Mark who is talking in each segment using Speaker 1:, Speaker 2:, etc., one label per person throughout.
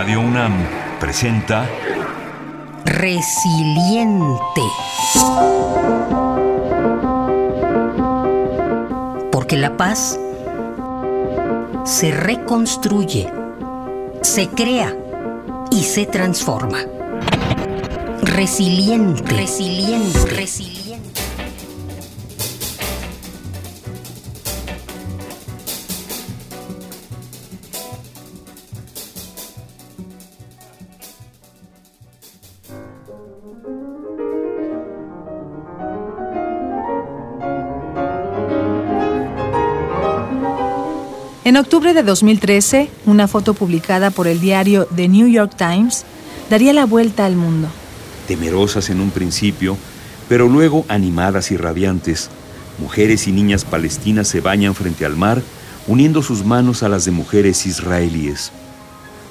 Speaker 1: Radio UNAM presenta
Speaker 2: Resiliente. Porque la paz se reconstruye, se crea y se transforma. Resiliente. Resiliente. Resiliente.
Speaker 3: En octubre de 2013, una foto publicada por el diario The New York Times daría la vuelta al mundo.
Speaker 1: Temerosas en un principio, pero luego animadas y radiantes, mujeres y niñas palestinas se bañan frente al mar, uniendo sus manos a las de mujeres israelíes.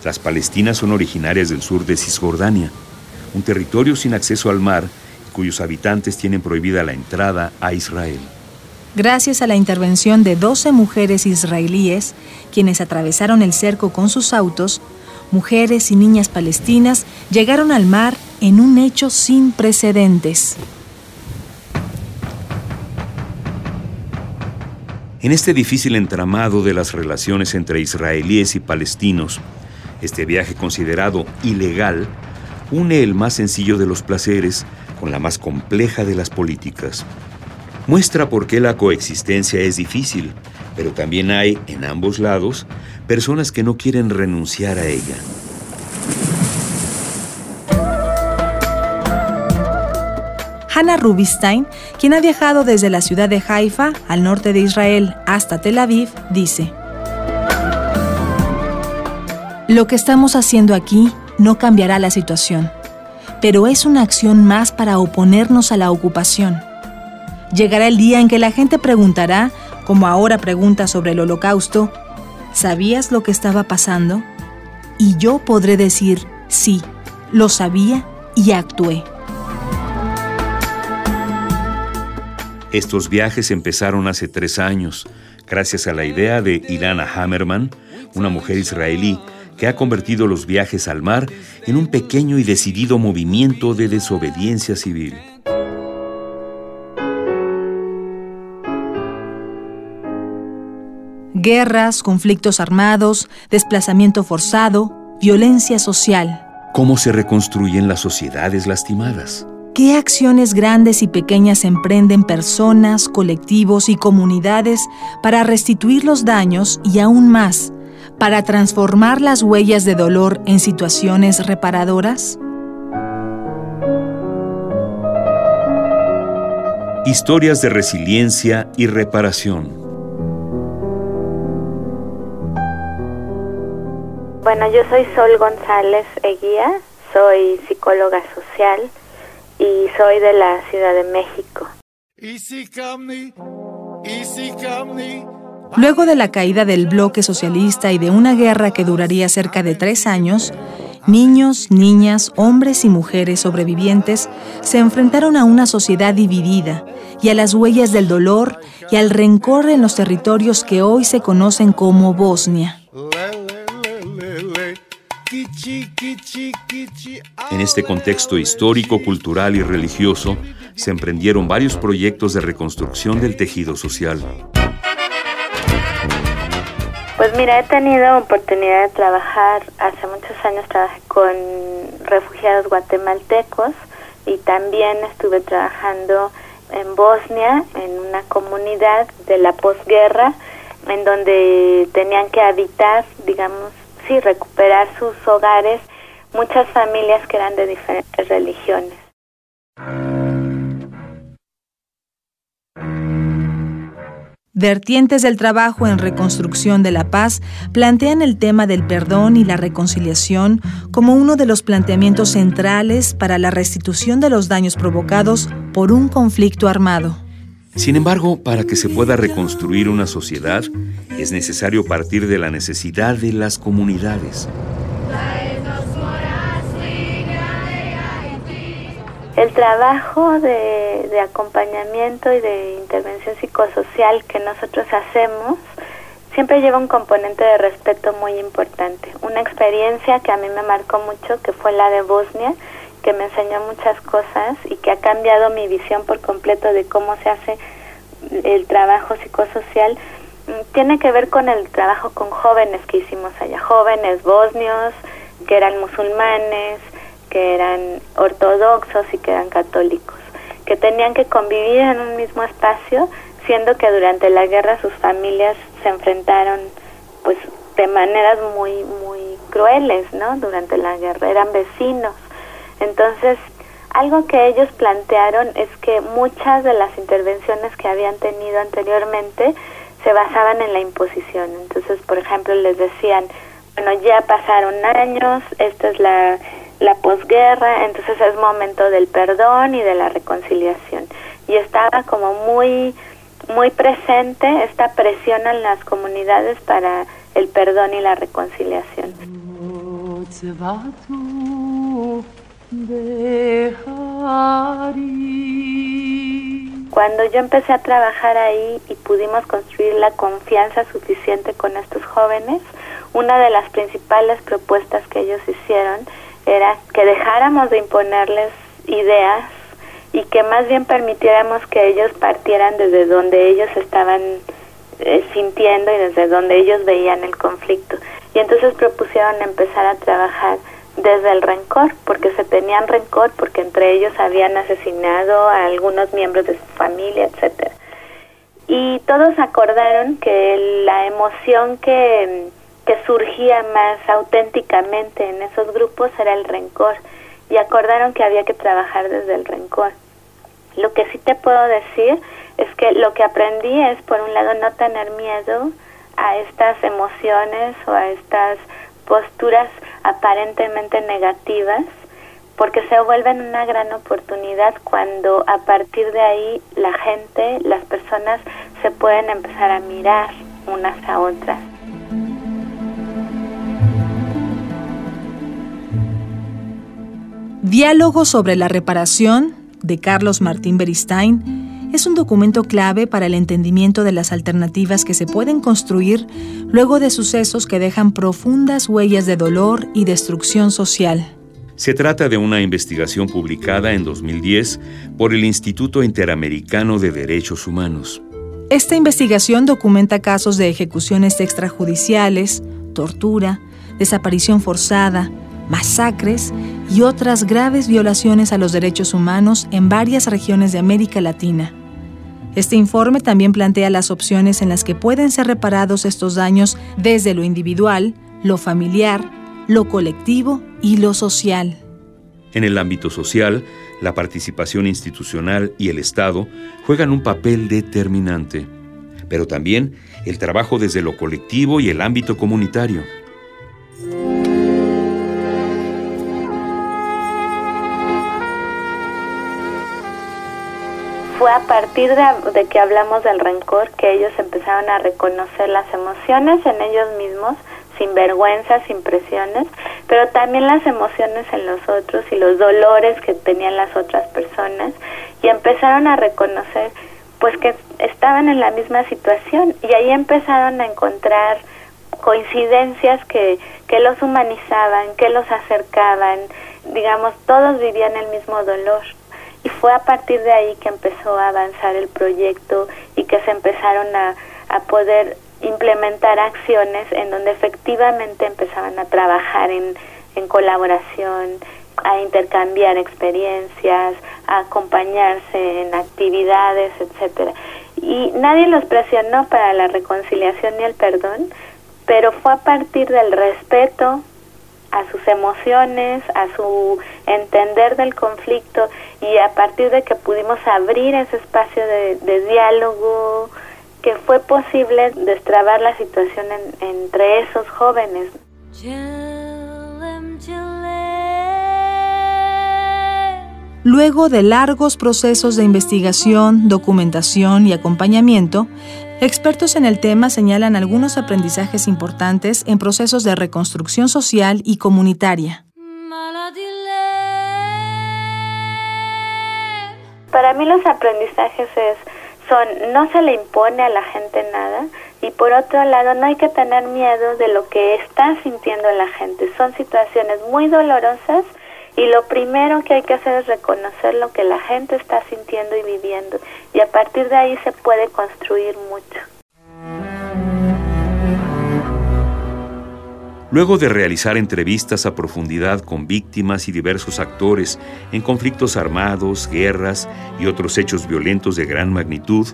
Speaker 1: Las palestinas son originarias del sur de Cisjordania, un territorio sin acceso al mar cuyos habitantes tienen prohibida la entrada a Israel
Speaker 3: gracias a la intervención de 12 mujeres israelíes, quienes atravesaron el cerco con sus autos, mujeres y niñas palestinas llegaron al mar en un hecho sin precedentes.
Speaker 1: En este difícil entramado de las relaciones entre israelíes y palestinos, este viaje considerado ilegal une el más sencillo de los placeres con la más compleja de las políticas muestra por qué la coexistencia es difícil, pero también hay, en ambos lados, personas que no quieren renunciar a ella.
Speaker 3: Hannah Rubinstein, quien ha viajado desde la ciudad de Haifa, al norte de Israel, hasta Tel Aviv, dice, Lo que estamos haciendo aquí no cambiará la situación, pero es una acción más para oponernos a la ocupación Llegará el día en que la gente preguntará, como ahora pregunta sobre el holocausto, ¿sabías lo que estaba pasando? Y yo podré decir, sí, lo sabía y actué.
Speaker 1: Estos viajes empezaron hace tres años, gracias a la idea de Ilana Hammerman, una mujer israelí que ha convertido los viajes al mar en un pequeño y decidido movimiento de desobediencia civil.
Speaker 3: Guerras, conflictos armados, desplazamiento forzado, violencia social.
Speaker 1: ¿Cómo se reconstruyen las sociedades lastimadas?
Speaker 3: ¿Qué acciones grandes y pequeñas emprenden personas, colectivos y comunidades para restituir los daños y aún más, para transformar las huellas de dolor en situaciones reparadoras?
Speaker 1: Historias de resiliencia y reparación.
Speaker 4: Bueno, yo soy Sol González Eguía, soy psicóloga social y soy de la Ciudad de México.
Speaker 3: Luego de la caída del bloque socialista y de una guerra que duraría cerca de tres años, niños, niñas, hombres y mujeres sobrevivientes se enfrentaron a una sociedad dividida y a las huellas del dolor y al rencor en los territorios que hoy se conocen como Bosnia.
Speaker 1: En este contexto histórico, cultural y religioso, se emprendieron varios proyectos de reconstrucción del tejido social.
Speaker 4: Pues mira, he tenido oportunidad de trabajar, hace muchos años trabajé con refugiados guatemaltecos y también estuve trabajando en Bosnia, en una comunidad de la posguerra, en donde tenían que habitar, digamos, sí, recuperar sus hogares muchas familias que eran de diferentes religiones.
Speaker 3: Vertientes del trabajo en reconstrucción de la paz plantean el tema del perdón y la reconciliación como uno de los planteamientos centrales para la restitución de los daños provocados por un conflicto armado.
Speaker 1: Sin embargo, para que se pueda reconstruir una sociedad, es necesario partir de la necesidad de las comunidades.
Speaker 4: El trabajo de, acompañamiento y de intervención psicosocial que nosotros hacemos siempre lleva un componente de respeto muy importante. Una experiencia que a mí me marcó mucho, que fue la de Bosnia, que me enseñó muchas cosas y que ha cambiado mi visión por completo de cómo se hace el trabajo psicosocial, mm, tiene que ver con el trabajo con jóvenes que hicimos allá, jóvenes bosnios que eran musulmanes, que eran ortodoxos y que eran católicos, que tenían que convivir en un mismo espacio, siendo que durante la guerra sus familias se enfrentaron pues de maneras muy muy crueles, ¿no? Durante la guerra eran vecinos. Entonces, algo que ellos plantearon es que muchas de las intervenciones que habían tenido anteriormente se basaban en la imposición. Entonces, por ejemplo, les decían, bueno, ya pasaron años, esta es la, la posguerra, entonces es momento del perdón y de la reconciliación. Y estaba como muy muy presente esta presión en las comunidades para el perdón y la reconciliación. Cuando yo empecé a trabajar ahí y pudimos construir la confianza suficiente con estos jóvenes, una de las principales propuestas que ellos hicieron era que dejáramos de imponerles ideas y que más bien permitiéramos que ellos partieran desde donde ellos estaban eh, sintiendo y desde donde ellos veían el conflicto. Y entonces propusieron empezar a trabajar desde el rencor, porque se tenían rencor, porque entre ellos habían asesinado a algunos miembros de su familia, etcétera. Y todos acordaron que la emoción que, que surgía más auténticamente en esos grupos era el rencor y acordaron que había que trabajar desde el rencor. Lo que sí te puedo decir es que lo que aprendí es, por un lado, no tener miedo a estas emociones o a estas posturas aparentemente negativas, porque se vuelven una gran oportunidad cuando a partir de ahí la gente, las personas se pueden empezar a mirar unas a otras.
Speaker 3: Diálogo sobre la reparación de Carlos Martín Beristain es un documento clave para el entendimiento de las alternativas que se pueden construir luego de sucesos que dejan profundas huellas de dolor y destrucción social.
Speaker 1: Se trata de una investigación publicada en 2010 por el Instituto Interamericano de Derechos Humanos.
Speaker 3: Esta investigación documenta casos de ejecuciones extrajudiciales, tortura, desaparición forzada, masacres y otras graves violaciones a los derechos humanos en varias regiones de América Latina. Este informe también plantea las opciones en las que pueden ser reparados estos daños desde lo individual, lo familiar, lo colectivo y lo social.
Speaker 1: En el ámbito social, la participación institucional y el Estado juegan un papel determinante, pero también el trabajo desde lo colectivo y el ámbito comunitario.
Speaker 4: Fue a partir de, que hablamos del rencor que ellos empezaron a reconocer las emociones en ellos mismos, sin vergüenza, sin presiones, pero también las emociones en los otros y los dolores que tenían las otras personas y empezaron a reconocer pues que estaban en la misma situación y ahí empezaron a encontrar coincidencias que, que los humanizaban, que los acercaban, digamos, todos vivían el mismo dolor y fue a partir de ahí que empezó a avanzar el proyecto y que se empezaron a, poder implementar acciones en donde efectivamente empezaban a trabajar en, en colaboración, a intercambiar experiencias, a acompañarse en actividades, etcétera. Y nadie los presionó para la reconciliación ni el perdón, pero fue a partir del respeto a sus emociones, a su entender del conflicto y a partir de que pudimos abrir ese espacio de, diálogo, que fue posible destrabar la situación entre esos jóvenes.
Speaker 3: Luego de largos procesos de investigación, documentación y acompañamiento, expertos en el tema señalan algunos aprendizajes importantes en procesos de reconstrucción social y comunitaria.
Speaker 4: Para mí los aprendizajes es, son, no se le impone a la gente nada, y por otro lado no hay que tener miedo de lo que está sintiendo la gente. Son situaciones muy dolorosas y lo primero que hay que hacer es reconocer lo que la gente está sintiendo y viviendo y a partir de ahí se puede construir mucho.
Speaker 1: Luego de realizar entrevistas a profundidad con víctimas y diversos actores en conflictos armados, guerras y otros hechos violentos de gran magnitud,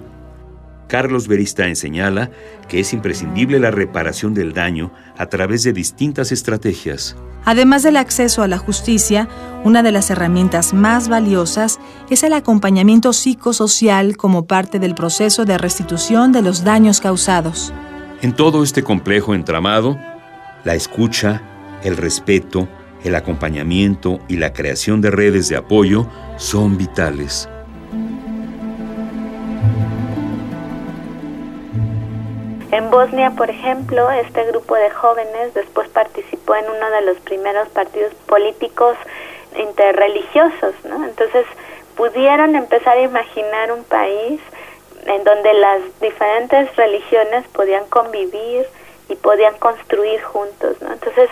Speaker 1: Carlos Beristain señala que es imprescindible la reparación del daño a través de distintas estrategias.
Speaker 3: Además del acceso a la justicia, una de las herramientas más valiosas es el acompañamiento psicosocial como parte del proceso de restitución de los daños causados.
Speaker 1: En todo este complejo entramado, la escucha, el respeto, el acompañamiento y la creación de redes de apoyo son vitales.
Speaker 4: En Bosnia, por ejemplo, este grupo de jóvenes después participó en uno de los primeros partidos políticos interreligiosos, ¿no? Entonces pudieron empezar a imaginar un país en donde las diferentes religiones podían convivir, y podían construir juntos, ¿no? Entonces,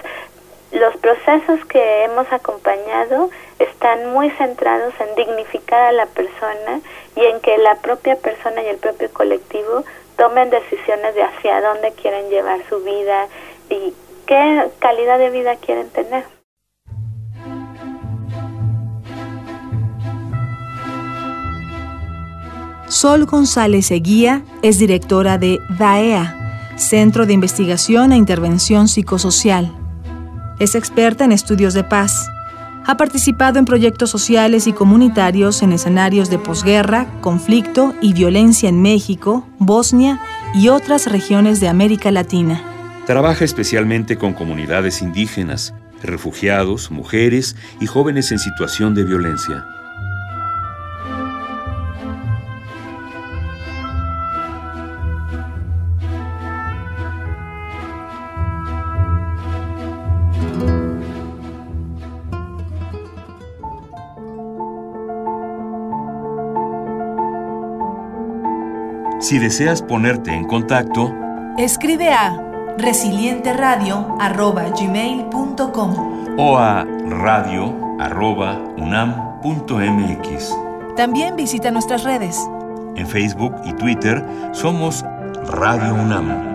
Speaker 4: los procesos que hemos acompañado están muy centrados en dignificar a la persona y en que la propia persona y el propio colectivo tomen decisiones de hacia dónde quieren llevar su vida y qué calidad de vida quieren tener.
Speaker 3: Sol González Eguía es directora de DAEA, Centro de Investigación e Intervención Psicosocial. Es experta en estudios de paz. Ha participado en proyectos sociales y comunitarios en escenarios de posguerra, conflicto y violencia en México, Bosnia y otras regiones de América Latina.
Speaker 1: Trabaja especialmente con comunidades indígenas, refugiados, mujeres y jóvenes en situación de violencia. Si deseas ponerte en contacto,
Speaker 3: escribe a resilienteradio.gmail.com
Speaker 1: o a radio.unam.mx.
Speaker 3: También visita nuestras redes.
Speaker 1: En Facebook y Twitter somos Radio UNAM.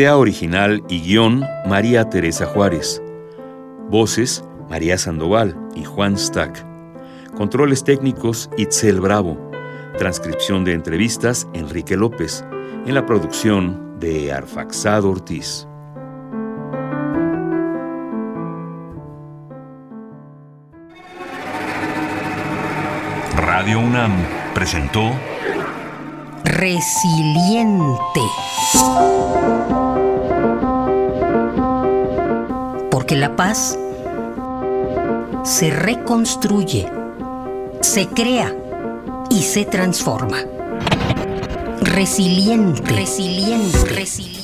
Speaker 1: Idea original y guion María Teresa Juárez. Voces María Sandoval y Juan Stack. Controles técnicos Itzel Bravo. Transcripción de entrevistas Enrique López. En la producción de Arfaxado Ortiz. Radio UNAM presentó
Speaker 2: Resiliente. Porque la paz se reconstruye, se crea y se transforma. Resiliente. Resiliente. Resiliente.